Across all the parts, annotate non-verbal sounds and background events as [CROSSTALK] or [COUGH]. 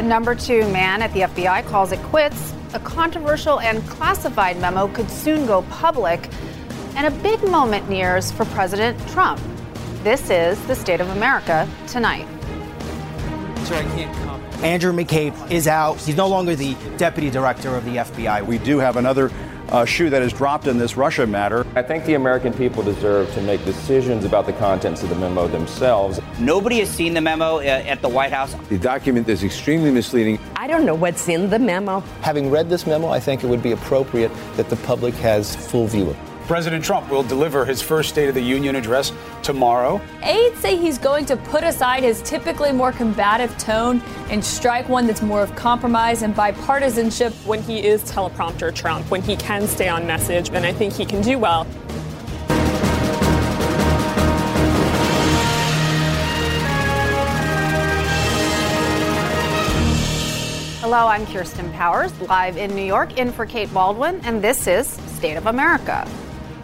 The number two man at the FBI calls it quits. A controversial and classified memo could soon go public. And a big moment nears for President Trump. This is the State of America tonight. Sir, I can't comment. Andrew McCabe is out. He's no longer the deputy director of the FBI. We do have another uh, shoe that is dropped in this Russia matter. I think the American people deserve to make decisions about the contents of the memo themselves. Nobody has seen the memo uh, at the White House. The document is extremely misleading. I don't know what's in the memo. Having read this memo, I think it would be appropriate that the public has full view of it. President Trump will deliver his first State of the Union address tomorrow. Aides say he's going to put aside his typically more combative tone and strike one that's more of compromise and bipartisanship. When he is teleprompter Trump, when he can stay on message, then I think he can do well. Hello, I'm Kirsten Powers, live in New York, in for Kate Bolduan, and this is State of America.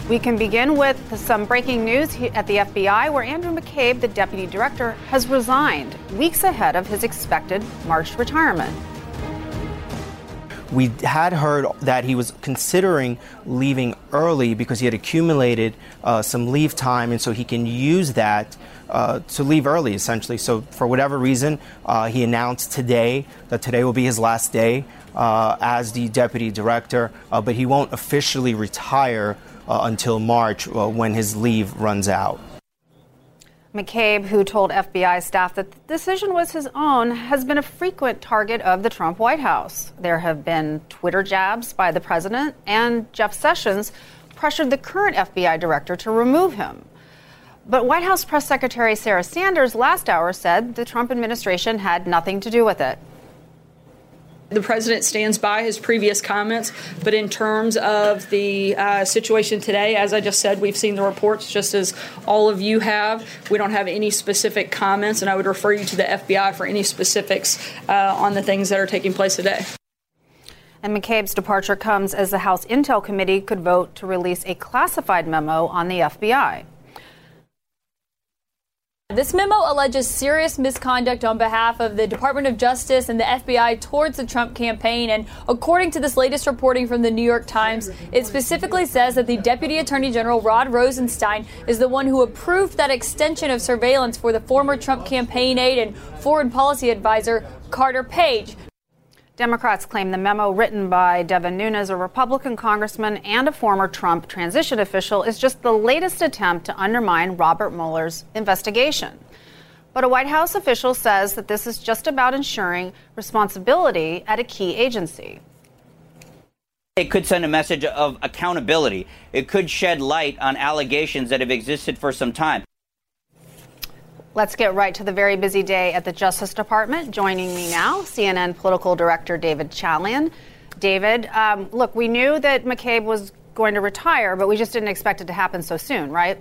We can begin with some breaking news at the FBI, where Andrew McCabe, the deputy director, has resigned weeks ahead of his expected March retirement. We had heard that he was considering leaving early because he had accumulated uh, some leave time, and so he can use that uh, to leave early, essentially. So, for whatever reason, uh, he announced today that today will be his last day uh, as the deputy director, uh, but he won't officially retire until March uh, when his leave runs out. McCabe, who told FBI staff that the decision was his own, has been a frequent target of the Trump White House. There have been Twitter jabs by the president, and Jeff Sessions pressured the current FBI director to remove him. But White House Press Secretary Sarah Sanders last hour said the Trump administration had nothing to do with it. The president stands by his previous comments, but in terms of the uh, situation today, as I just said, we've seen the reports just as all of you have. We don't have any specific comments, and I would refer you to the FBI for any specifics uh, on the things that are taking place today. And McCabe's departure comes as the House Intel Committee could vote to release a classified memo on the FBI. This memo alleges serious misconduct on behalf of the Department of Justice and the FBI towards the Trump campaign. And according to this latest reporting from the New York Times, it specifically says that the Deputy Attorney General Rod Rosenstein is the one who approved that extension of surveillance for the former Trump campaign aide and foreign policy advisor Carter Page. Democrats claim the memo written by Devin Nunes, a Republican congressman and a former Trump transition official, is just the latest attempt to undermine Robert Mueller's investigation. But a White House official says that this is just about ensuring responsibility at a key agency. It could send a message of accountability. It could shed light on allegations that have existed for some time. Let's get right to the very busy day at the Justice Department. Joining me now, CNN political director David Chalian. David, um, look, we knew that McCabe was going to retire, but we just didn't expect it to happen so soon, right?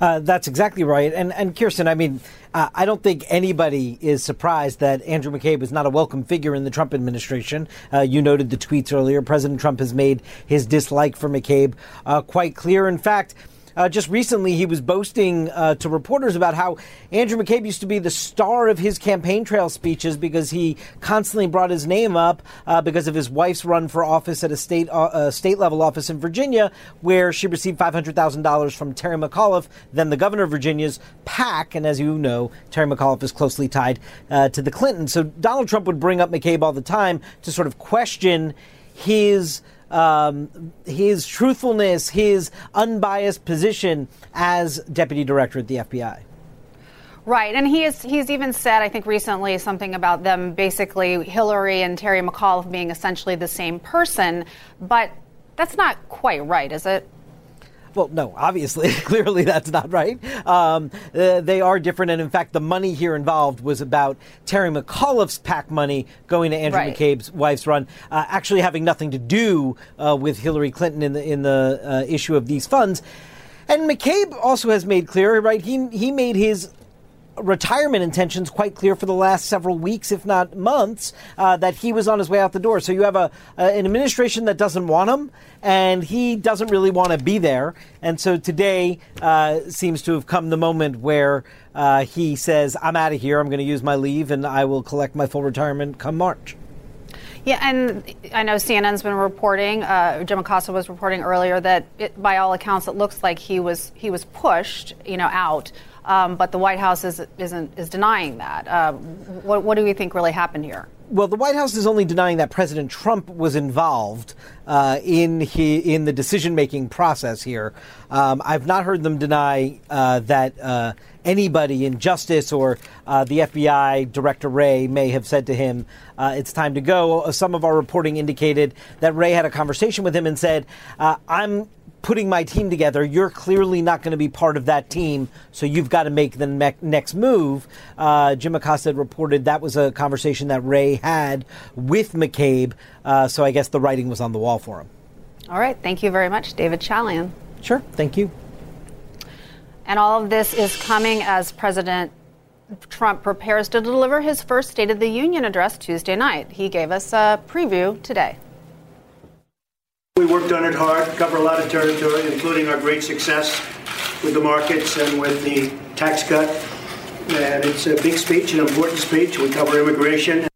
Uh, that's exactly right. And, and Kirsten, I mean, uh, I don't think anybody is surprised that Andrew McCabe is not a welcome figure in the Trump administration. Uh, you noted the tweets earlier. President Trump has made his dislike for McCabe uh, quite clear. In fact, uh, just recently, he was boasting uh, to reporters about how Andrew McCabe used to be the star of his campaign trail speeches because he constantly brought his name up uh, because of his wife's run for office at a state uh, state level office in Virginia, where she received five hundred thousand dollars from Terry McAuliffe, then the governor of Virginia's PAC, and as you know, Terry McAuliffe is closely tied uh, to the Clintons. So Donald Trump would bring up McCabe all the time to sort of question his um, his truthfulness, his unbiased position as deputy director at the FBI. Right, and he is, he's even said, I think recently, something about them basically Hillary and Terry McAuliffe being essentially the same person, but that's not quite right, is it? Well, no, obviously, [LAUGHS] clearly that's not right. Um, uh, they are different, and in fact, the money here involved was about Terry McAuliffe's PAC money going to Andrew right. McCabe's wife's run, uh, actually having nothing to do uh, with Hillary Clinton in the in the uh, issue of these funds. And McCabe also has made clear, right? He he made his retirement intentions quite clear for the last several weeks, if not months, uh, that he was on his way out the door. So you have a, an administration that doesn't want him, and he doesn't really want to be there. And so today uh, seems to have come the moment where uh, he says, "I'm out of here. I'm going to use my leave, and I will collect my full retirement come March." Yeah, and I know CNN's been reporting. Uh, Jim Acosta was reporting earlier that, it, by all accounts, it looks like he was he was pushed, you know, out. Um, but the White House is isn't is denying that. Uh, what, what do we think really happened here? Well, the White House is only denying that President Trump was involved uh, in he, in the decision making process here. Um, I've not heard them deny uh, that uh, anybody in justice or uh, the FBI Director Wray may have said to him, uh, "It's time to go." Some of our reporting indicated that Wray had a conversation with him and said, "I'm." Putting my team together, you're clearly not going to be part of that team, so you've got to make the me- next move. Jim Acosta reported that was a conversation that Wray had with McCabe, uh, so I guess the writing was on the wall for him. All right. Thank you very much, David Chalian. Sure. Thank you. And all of this is coming as President Trump prepares to deliver his first State of the Union address Tuesday night. He gave us a preview today. We worked on it hard, cover a lot of territory, including our great success with the markets and with the tax cut. And it's a big speech, an important speech. We cover immigration.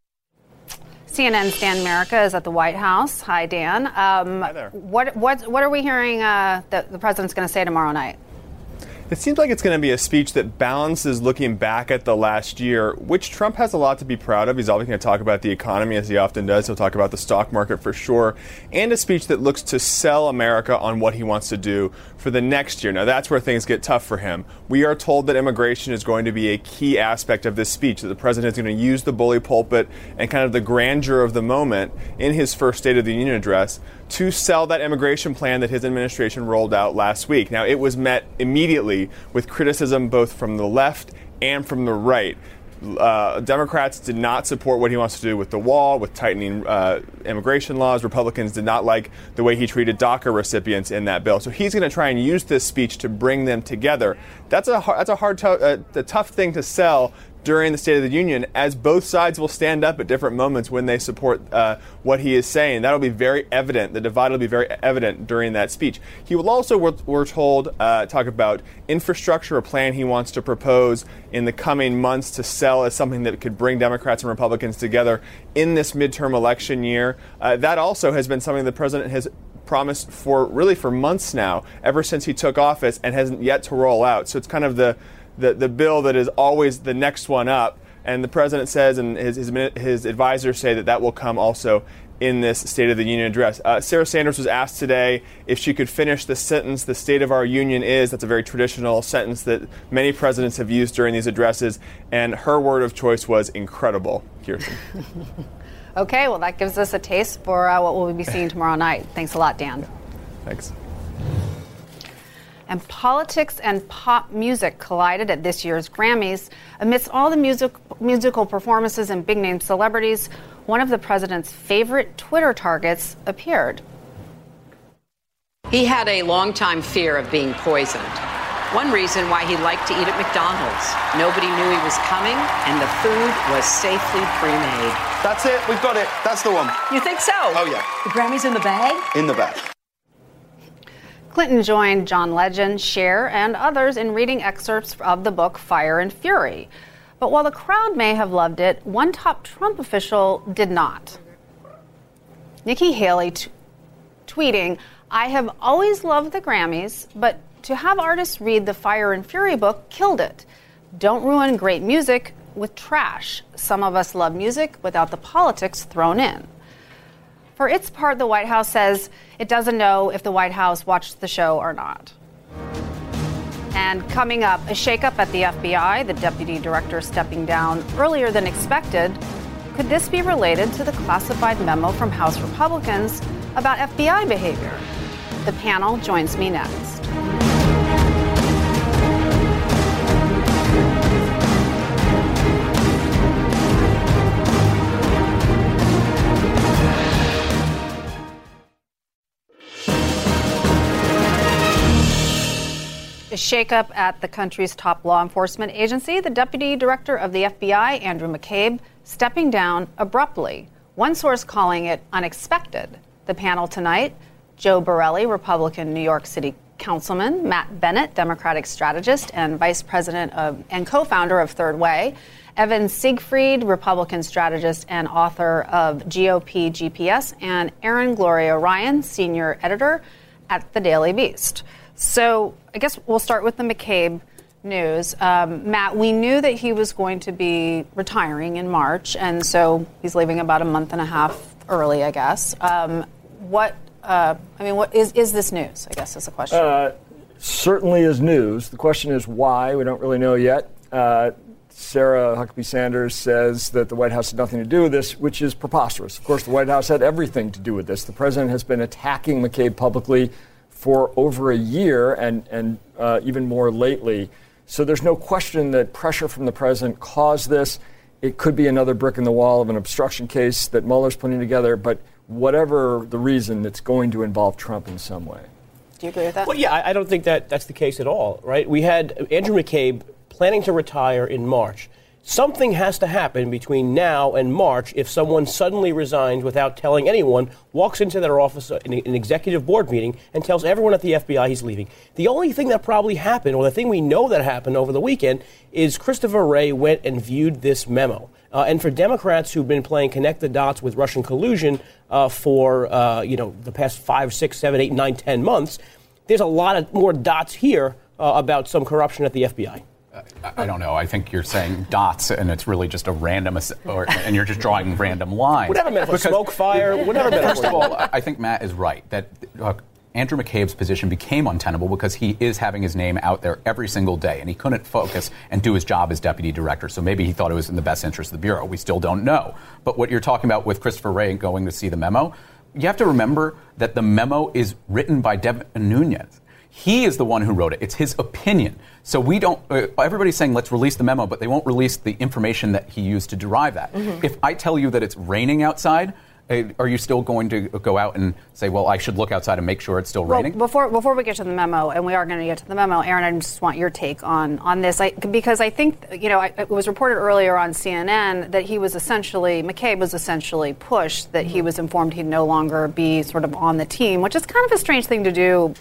CNN's Dan Merica is at the White House. Hi, Dan. Um, Hi there. What, what, what are we hearing uh, that the president's going to say tomorrow night? It seems like it's going to be a speech that balances looking back at the last year, which Trump has a lot to be proud of. He's always going to talk about the economy, as he often does. He'll talk about the stock market for sure, and a speech that looks to sell America on what he wants to do for the next year. Now, that's where things get tough for him. We are told that immigration is going to be a key aspect of this speech, that the president is going to use the bully pulpit and kind of the grandeur of the moment in his first State of the Union address to sell that immigration plan that his administration rolled out last week. Now, it was met immediately with criticism both from the left and from the right. Uh, Democrats did not support what he wants to do with the wall, with tightening uh, immigration laws. Republicans did not like the way he treated DACA recipients in that bill. So he's going to try and use this speech to bring them together. That's a that's a hard, uh, a tough thing to sell during the State of the Union, as both sides will stand up at different moments when they support uh, what he is saying. That'll be very evident. The divide will be very evident during that speech. He will also, we're, we're told, uh, talk about infrastructure, a plan he wants to propose in the coming months to sell as something that could bring Democrats and Republicans together in this midterm election year. Uh, that also has been something the president has promised for really for months now, ever since he took office, and hasn't yet to roll out. So it's kind of the the, the bill that is always the next one up. And the president says, and his, his, his advisors say that that will come also in this State of the Union address. Uh, Sarah Sanders was asked today if she could finish the sentence, The State of Our Union is. That's a very traditional sentence that many presidents have used during these addresses. And her word of choice was incredible, Kirsten. [LAUGHS] okay, well, that gives us a taste for uh, what we'll be seeing tomorrow night. Thanks a lot, Dan. Thanks and politics and pop music collided at this year's Grammys. Amidst all the music, musical performances and big name celebrities, one of the president's favorite Twitter targets appeared. He had a long-time fear of being poisoned. One reason why he liked to eat at McDonald's. Nobody knew he was coming, and the food was safely pre-made. That's it. We've got it. That's the one. You think so? Oh, yeah. The Grammy's in the bag? In the bag. Clinton joined John Legend, Cher, and others in reading excerpts of the book Fire and Fury. But while the crowd may have loved it, one top Trump official did not. Nikki Haley t- tweeting, I have always loved the Grammys, but to have artists read the Fire and Fury book killed it. Don't ruin great music with trash. Some of us love music without the politics thrown in. For its part, the White House says it doesn't know if the White House watched the show or not. And coming up, a shakeup at the FBI, the deputy director stepping down earlier than expected. Could this be related to the classified memo from House Republicans about FBI behavior? The panel joins me next. Shakeup at the country's top law enforcement agency. The deputy director of the FBI, Andrew McCabe, stepping down abruptly. One source calling it unexpected. The panel tonight Joe Borelli, Republican New York City Councilman, Matt Bennett, Democratic strategist and vice president of, and co founder of Third Way, Evan Siegfried, Republican strategist and author of GOP GPS, and Erin Gloria Ryan, senior editor at the Daily Beast. So I guess we'll start with the McCabe news. Um, Matt, we knew that he was going to be retiring in March, and so he's leaving about a month and a half early, I guess. Um, what, uh, I mean, what is, is this news? I guess is the question. Uh, certainly is news. The question is why. We don't really know yet. Uh, Sarah Huckabee Sanders says that the White House had nothing to do with this, which is preposterous. Of course, the White House had everything to do with this. The president has been attacking McCabe publicly for over a year and, and uh, even more lately. So there's no question that pressure from the president caused this. It could be another brick in the wall of an obstruction case that Mueller's putting together, but whatever the reason, it's going to involve Trump in some way. Do you agree with that? Well, yeah, I, I don't think that that's the case at all, right? We had Andrew McCabe planning to retire in March. Something has to happen between now and March if someone suddenly resigns without telling anyone, walks into their office in an executive board meeting, and tells everyone at the FBI he's leaving. The only thing that probably happened, or the thing we know that happened over the weekend, is Christopher Wray went and viewed this memo. Uh, and for Democrats who've been playing connect the dots with Russian collusion uh, for uh, you know the past five, six, seven, eight, nine, ten months, there's a lot of more dots here uh, about some corruption at the FBI. I don't know. I think you're saying dots, and it's really just a random, or, and you're just drawing random lines. Whatever metaphor, smoke, fire, whatever metaphor. First of all, I think Matt is right that Andrew McCabe's position became untenable because he is having his name out there every single day, and he couldn't focus and do his job as deputy director. So maybe he thought it was in the best interest of the bureau. We still don't know. But what you're talking about with Christopher Wray going to see the memo, you have to remember that the memo is written by Devin Nunes. He is the one who wrote it. It's his opinion. So we don't. Uh, everybody's saying let's release the memo, but they won't release the information that he used to derive that. Mm-hmm. If I tell you that it's raining outside, uh, are you still going to go out and say, well, I should look outside and make sure it's still well, raining? Before before we get to the memo, and we are going to get to the memo, Erin, I just want your take on on this, I, because I think you know I, it was reported earlier on CNN that he was essentially McCabe was essentially pushed that mm-hmm. he was informed he'd no longer be sort of on the team, which is kind of a strange thing to do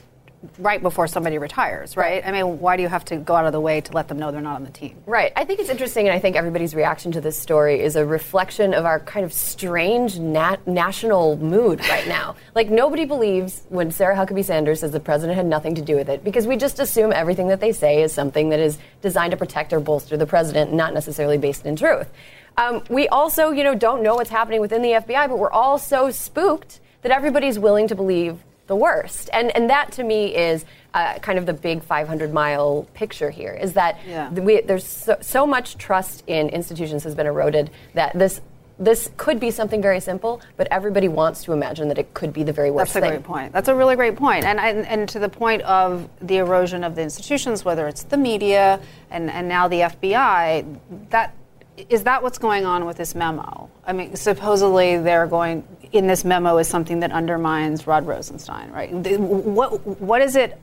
right before somebody retires, right? I mean, why do you have to go out of the way to let them know they're not on the team? Right. I think it's interesting, and I think everybody's reaction to this story is a reflection of our kind of strange nat- national mood right [LAUGHS] now. like, nobody believes when Sarah Huckabee Sanders says the president had nothing to do with it because we just assume everything that they say is something that is designed to protect or bolster the president, not necessarily based in truth. Um, we also, you know, don't know what's happening within the FBI, but we're all so spooked that everybody's willing to believe the worst. And and that to me is uh, kind of the big 500 mile picture here is that yeah. we, there's so, so much trust in institutions has been eroded that this this could be something very simple, but everybody wants to imagine that it could be the very worst That's a thing. great point. That's a really great point. And, and, and to the point of the erosion of the institutions, whether it's the media and, and now the FBI, that is that what's going on with this memo? I mean, supposedly they're going in this memo is something that undermines Rod Rosenstein, right? What what is it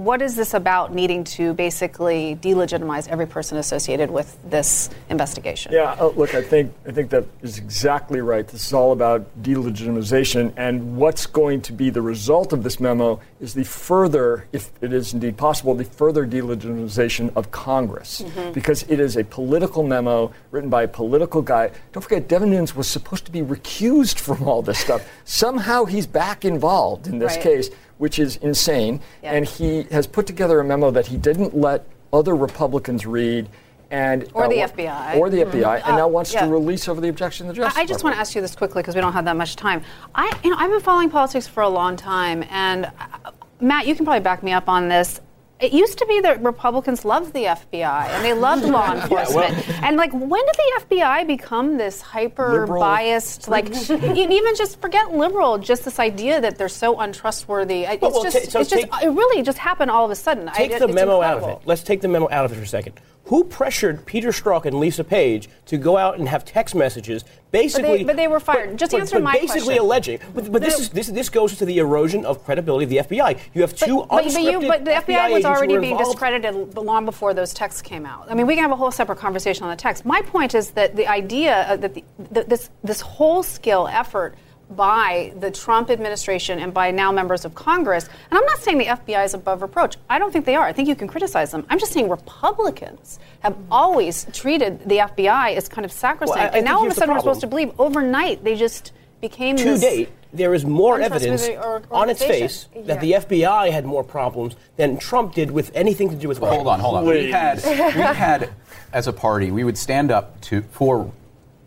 what is this about needing to basically delegitimize every person associated with this investigation? Yeah, uh, look, I think I think that is exactly right. This is all about delegitimization, and what's going to be the result of this memo is the further, if it is indeed possible, the further delegitimization of Congress, mm-hmm. because it is a political memo written by a political guy. Don't forget, Devin Nunes was supposed to be recused from all this stuff. [LAUGHS] Somehow he's back involved in this right. case which is insane. Yeah. And he has put together a memo that he didn't let other Republicans read. And, or the FBI. Or the mm-hmm. FBI, and now wants yeah. to release over the objection of the Justice I, I just want to ask you this quickly because we don't have that much time. I, you know, I've been following politics for a long time, and uh, Matt, you can probably back me up on this. It used to be that Republicans loved the FBI and they loved law enforcement. [LAUGHS] yeah, well, and like, when did the FBI become this hyper biased? Like, [LAUGHS] even just forget liberal, just this idea that they're so untrustworthy. It's well, just, t- so it's just, it really just happened all of a sudden. Take I, the memo incredible. out of it. Let's take the memo out of it for a second. Who pressured Peter Strzok and Lisa Page to go out and have text messages, basically? but they were fired. Just answer my basically question. alleging. But, but this No. is this this goes to the erosion of credibility of the FBI. You have two But, but, unscripted you, but the FBI FBI was already being discredited long before those texts came out. I mean, we can have a whole separate conversation on the text. My point is that the idea uh, that the, that this this whole scale effort by the Trump administration and by now members of Congress, and I'm not saying the FBI is above reproach. I don't think they are. I think you can criticize them. I'm just saying Republicans have always treated the FBI as kind of sacrosanct, Well, I- I and now all of a sudden we're supposed to believe overnight they just became to this date, there is more evidence on its face organization. that the FBI had more problems than Trump did with anything to do with. Hold on, hold on. We had, we had, as a party, we would stand up to for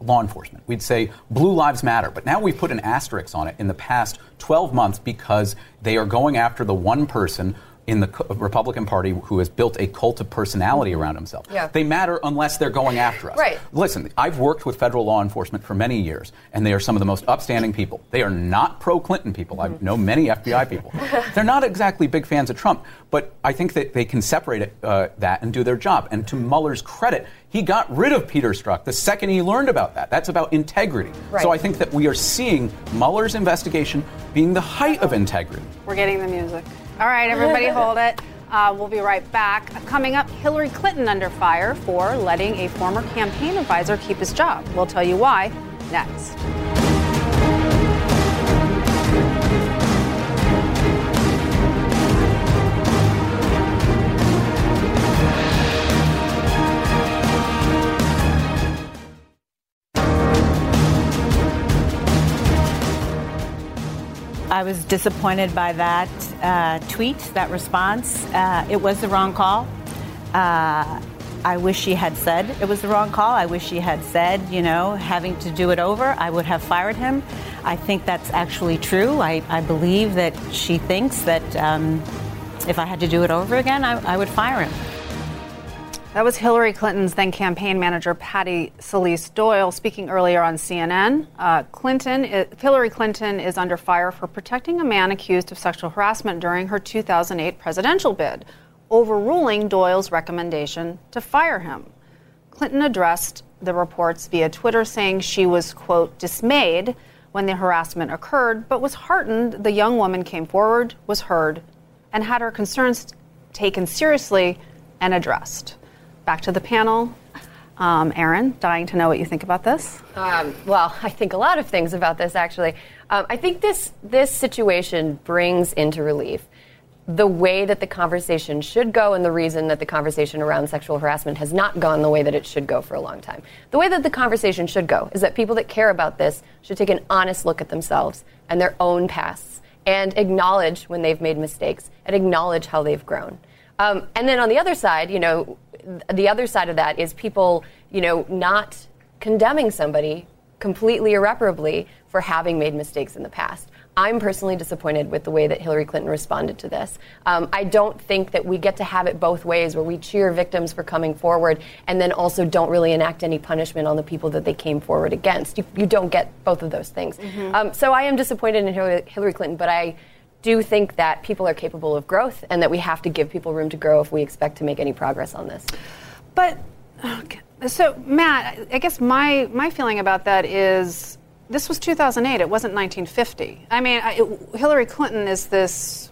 law enforcement. We'd say blue lives matter, but now we've put an asterisk on it in the past 12 months because they are going after the one person in the Republican Party who has built a cult of personality around himself. Yeah. They matter unless they're going after us. Right. Listen, I've worked with federal law enforcement for many years, and they are some of the most upstanding people. They are not pro Clinton people. I know many FBI [LAUGHS] people. They're not exactly big fans of Trump, but I think that they can separate it, uh, that and do their job. And to Mueller's credit, he got rid of Peter Strzok the second he learned about that. That's about integrity. Right. So I think that we are seeing Mueller's investigation being the height of integrity. We're getting the music. All right, everybody, hold it. Uh, we'll be right back. Coming up, Hillary Clinton under fire for letting a former campaign advisor keep his job. We'll tell you why next. I was disappointed by that uh, tweet, that response. Uh, it was the wrong call. Uh, I wish she had said it was the wrong call. I wish she had said, you know, having to do it over, I would have fired him. I think that's actually true. I, I believe that she thinks that um, if I had to do it over again, I, I would fire him. That was Hillary Clinton's then campaign manager, Patti Solis Doyle, speaking earlier on CNN. Uh, Clinton, Hillary Clinton is under fire for protecting a man accused of sexual harassment during her 2008 presidential bid, overruling Doyle's recommendation to fire him. Clinton addressed the reports via Twitter, saying she was, quote, dismayed when the harassment occurred, but was heartened the young woman came forward, was heard, and had her concerns taken seriously and addressed. Back to the panel. Um, Erin, dying to know what you think about this. Um, well, I think a lot of things about this actually. Um, I think this this situation brings into relief the way that the conversation should go and the reason that the conversation around sexual harassment has not gone the way that it should go for a long time. The way that the conversation should go is that people that care about this should take an honest look at themselves and their own pasts and acknowledge when they've made mistakes and acknowledge how they've grown. Um, and then on the other side, you know, the other side of that is people, you know, not condemning somebody completely irreparably for having made mistakes in the past. I'm personally disappointed with the way that Hillary Clinton responded to this. Um, I don't think that we get to have it both ways, where we cheer victims for coming forward and then also don't really enact any punishment on the people that they came forward against. You, you don't get both of those things. Um, so I am disappointed in Hillary, Hillary Clinton, but I do think that people are capable of growth and that we have to give people room to grow if we expect to make any progress on this. But okay. so, Matt, I guess my my feeling about that is this was 2008. It wasn't 1950. I mean, I, it, Hillary Clinton is this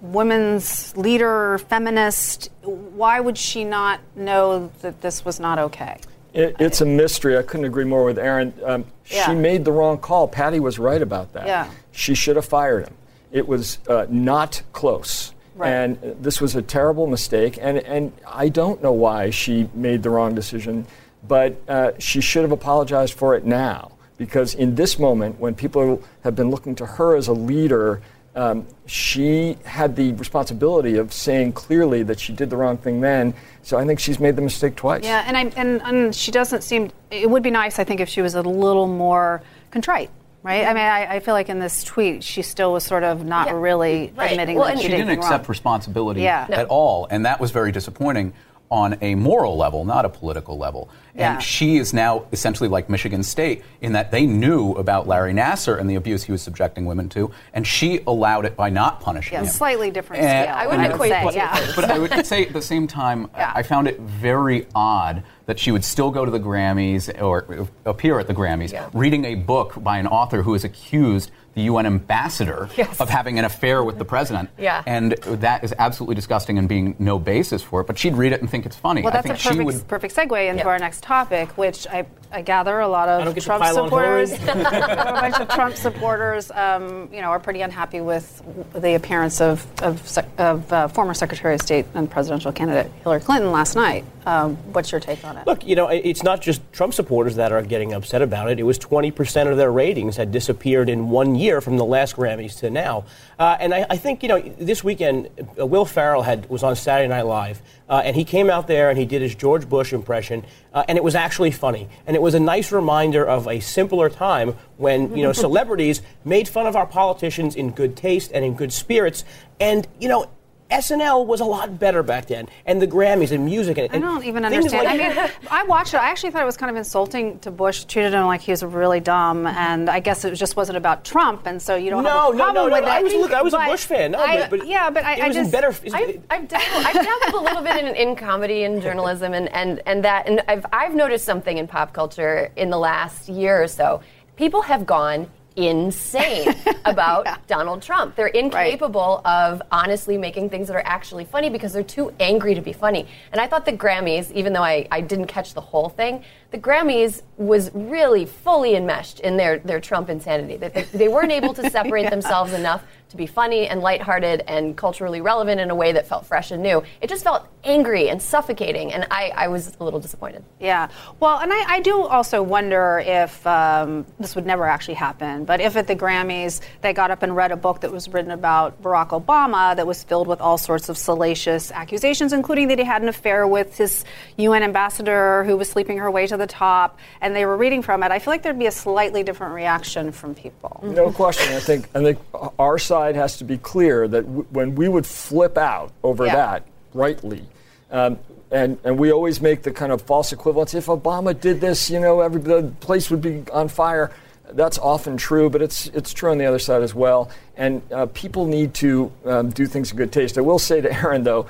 women's leader, feminist. Why would she not know that this was not okay? It, it's a mystery. I couldn't agree more with Erin. Um, Yeah. She made the wrong call. Patti was right about that. Yeah. She should have fired him. It was uh, not close. Right. And this was a terrible mistake. And, and I don't know why she made the wrong decision, but uh, she should have apologized for it now. Because in this moment, when people have been looking to her as a leader, um, she had the responsibility of saying clearly that she did the wrong thing then. So I think she's made the mistake twice. Yeah, and I and, and she doesn't seem. It would be nice, I think, if she was a little more contrite. Right? I mean, I, I feel like in this tweet, she still was sort of not really Right. admitting Well, that and she she did didn't accept wrong. responsibility Yeah. No. at all, and that was very disappointing. On a moral level, not a political level. Yeah. And she is now essentially like Michigan State in that they knew about Larry Nassar and the abuse he was subjecting women to, and she allowed it by not punishing Yeah, him. slightly different And- scale. I wouldn't equate say, yeah. but I would say at the same time, [LAUGHS] Yeah. I found it very odd that she would still go to the Grammys or appear at the Grammys Yeah. reading a book by an author who is accused the UN ambassador [LAUGHS] Yes. of having an affair with the president. Yeah. And that is absolutely disgusting and being no basis for it. But she'd read it and think it's funny. Well, I that's a think she perfect, would perfect segue into Yep. our next topic, which I, I gather a lot of Trump supporters, [LAUGHS] a bunch of Trump [LAUGHS] supporters, um, you know, are pretty unhappy with the appearance of of, of uh, former Secretary of State and presidential candidate Hillary Clinton last night. Um, what's your take on it? Look, you know, it's not just Trump supporters that are getting upset about it. It was 20% of their ratings had disappeared in one year from the last Grammys to now. Uh, and I, I think, you know, this weekend, uh, Will Ferrell had, was on Saturday Night Live, uh, and he came out there and he did his George Bush impression, uh, and it was actually funny. And it was a nice reminder of a simpler time when, you know, [LAUGHS] celebrities made fun of our politicians in good taste and in good spirits. And, you know, SNL was a lot better back then, and the Grammys and music. And, I don't even understand. like- I mean, [LAUGHS] I watched it. I actually thought it was kind of insulting to Bush. Treated him like he was really dumb, and I guess it just wasn't about Trump, and so you don't No, have a no, problem no, no, with I was- look, I was a Bush fan. No, I- but- but yeah, but I, it I was in just better. I've, I've, dabbled, I've dabbled a little bit in, in comedy and journalism and, and, and that, and I've, I've noticed something in pop culture in the last year or so. People have gone insane [LAUGHS] about Donald Trump. They're incapable of honestly making things that are actually funny because they're too angry to be funny. And I thought the Grammys, even though I, I didn't catch the whole thing, the Grammys was really fully enmeshed in their, their Trump insanity. That they, they weren't able to [LAUGHS] separate Yeah. themselves enough to be funny and lighthearted and culturally relevant in a way that felt fresh and new. It just felt angry and suffocating, and I, I was a little disappointed. Yeah. Well, and I, I do also wonder if um, this would never actually happen, but if at the Grammys they got up and read a book that was written about Barack Obama that was filled with all sorts of salacious accusations, including that he had an affair with his UN ambassador who was sleeping her way to the top, and they were reading from it, I feel like there'd be a slightly different reaction from people. No question. I think I think our side has to be clear that w- when we would flip out over Yeah. that rightly, um, and and we always make the kind of false equivalence. If Obama did this, you know, every the place would be on fire. That's often true, but it's it's true on the other side as well. And uh, people need to um, do things in good taste. I will say to Erin though.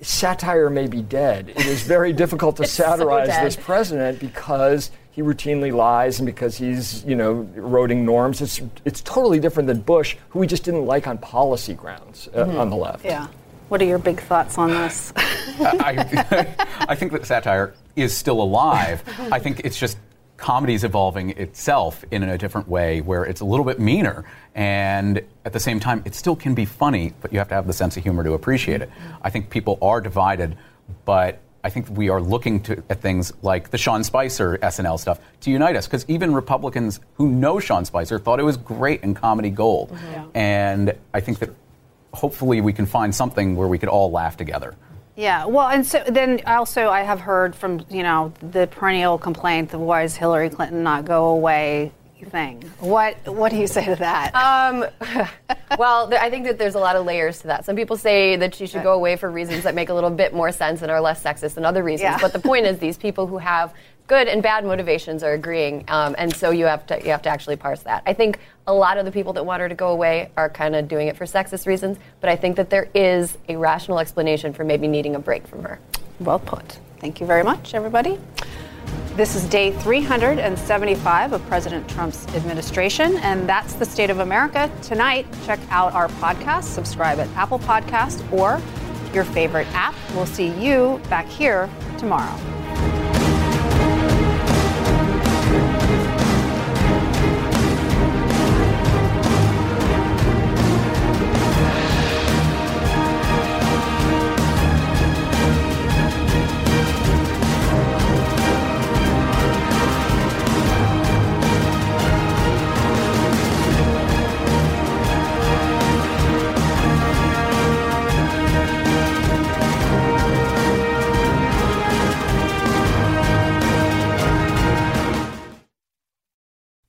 Satire may be dead. It is very difficult to [LAUGHS] It's so satirize this president because he routinely lies and because he's, you know, eroding norms. It's it's totally different than Bush, who we just didn't like on policy grounds uh, Mhm. on the left. Yeah. What are your big thoughts on this? [LAUGHS] I, [LAUGHS] I think that satire is still alive. I think it's just comedy's evolving itself in a different way where it's a little bit meaner and at the same time it still can be funny but you have to have the sense of humor to appreciate it. Mm-hmm. I think people are divided but i think we are looking to, at things like the sean spicer snl stuff to unite us because even republicans who know sean spicer thought it was great in comedy gold. Mm-hmm. And i think that hopefully we can find something where we could all laugh together Yeah, well, and so then also I have heard from you know the perennial complaint of why is Hillary Clinton not go away thing. What what do you say to that? Um, [LAUGHS] well, th- I think that there's a lot of layers to that. Some people say that she should go away for reasons that make a little bit more sense and are less sexist than other reasons. Yeah. But the point is, these people who have good and bad motivations are agreeing, um, and so you have to you have to actually parse that. I think a lot of the people that want her to go away are kind of doing it for sexist reasons, but I think that there is a rational explanation for maybe needing a break from her. Well put. Thank you very much, everybody. This is day 375 of President Trump's administration, and that's the state of America. Tonight, check out our podcast, subscribe at Apple Podcast or your favorite app. We'll see you back here tomorrow.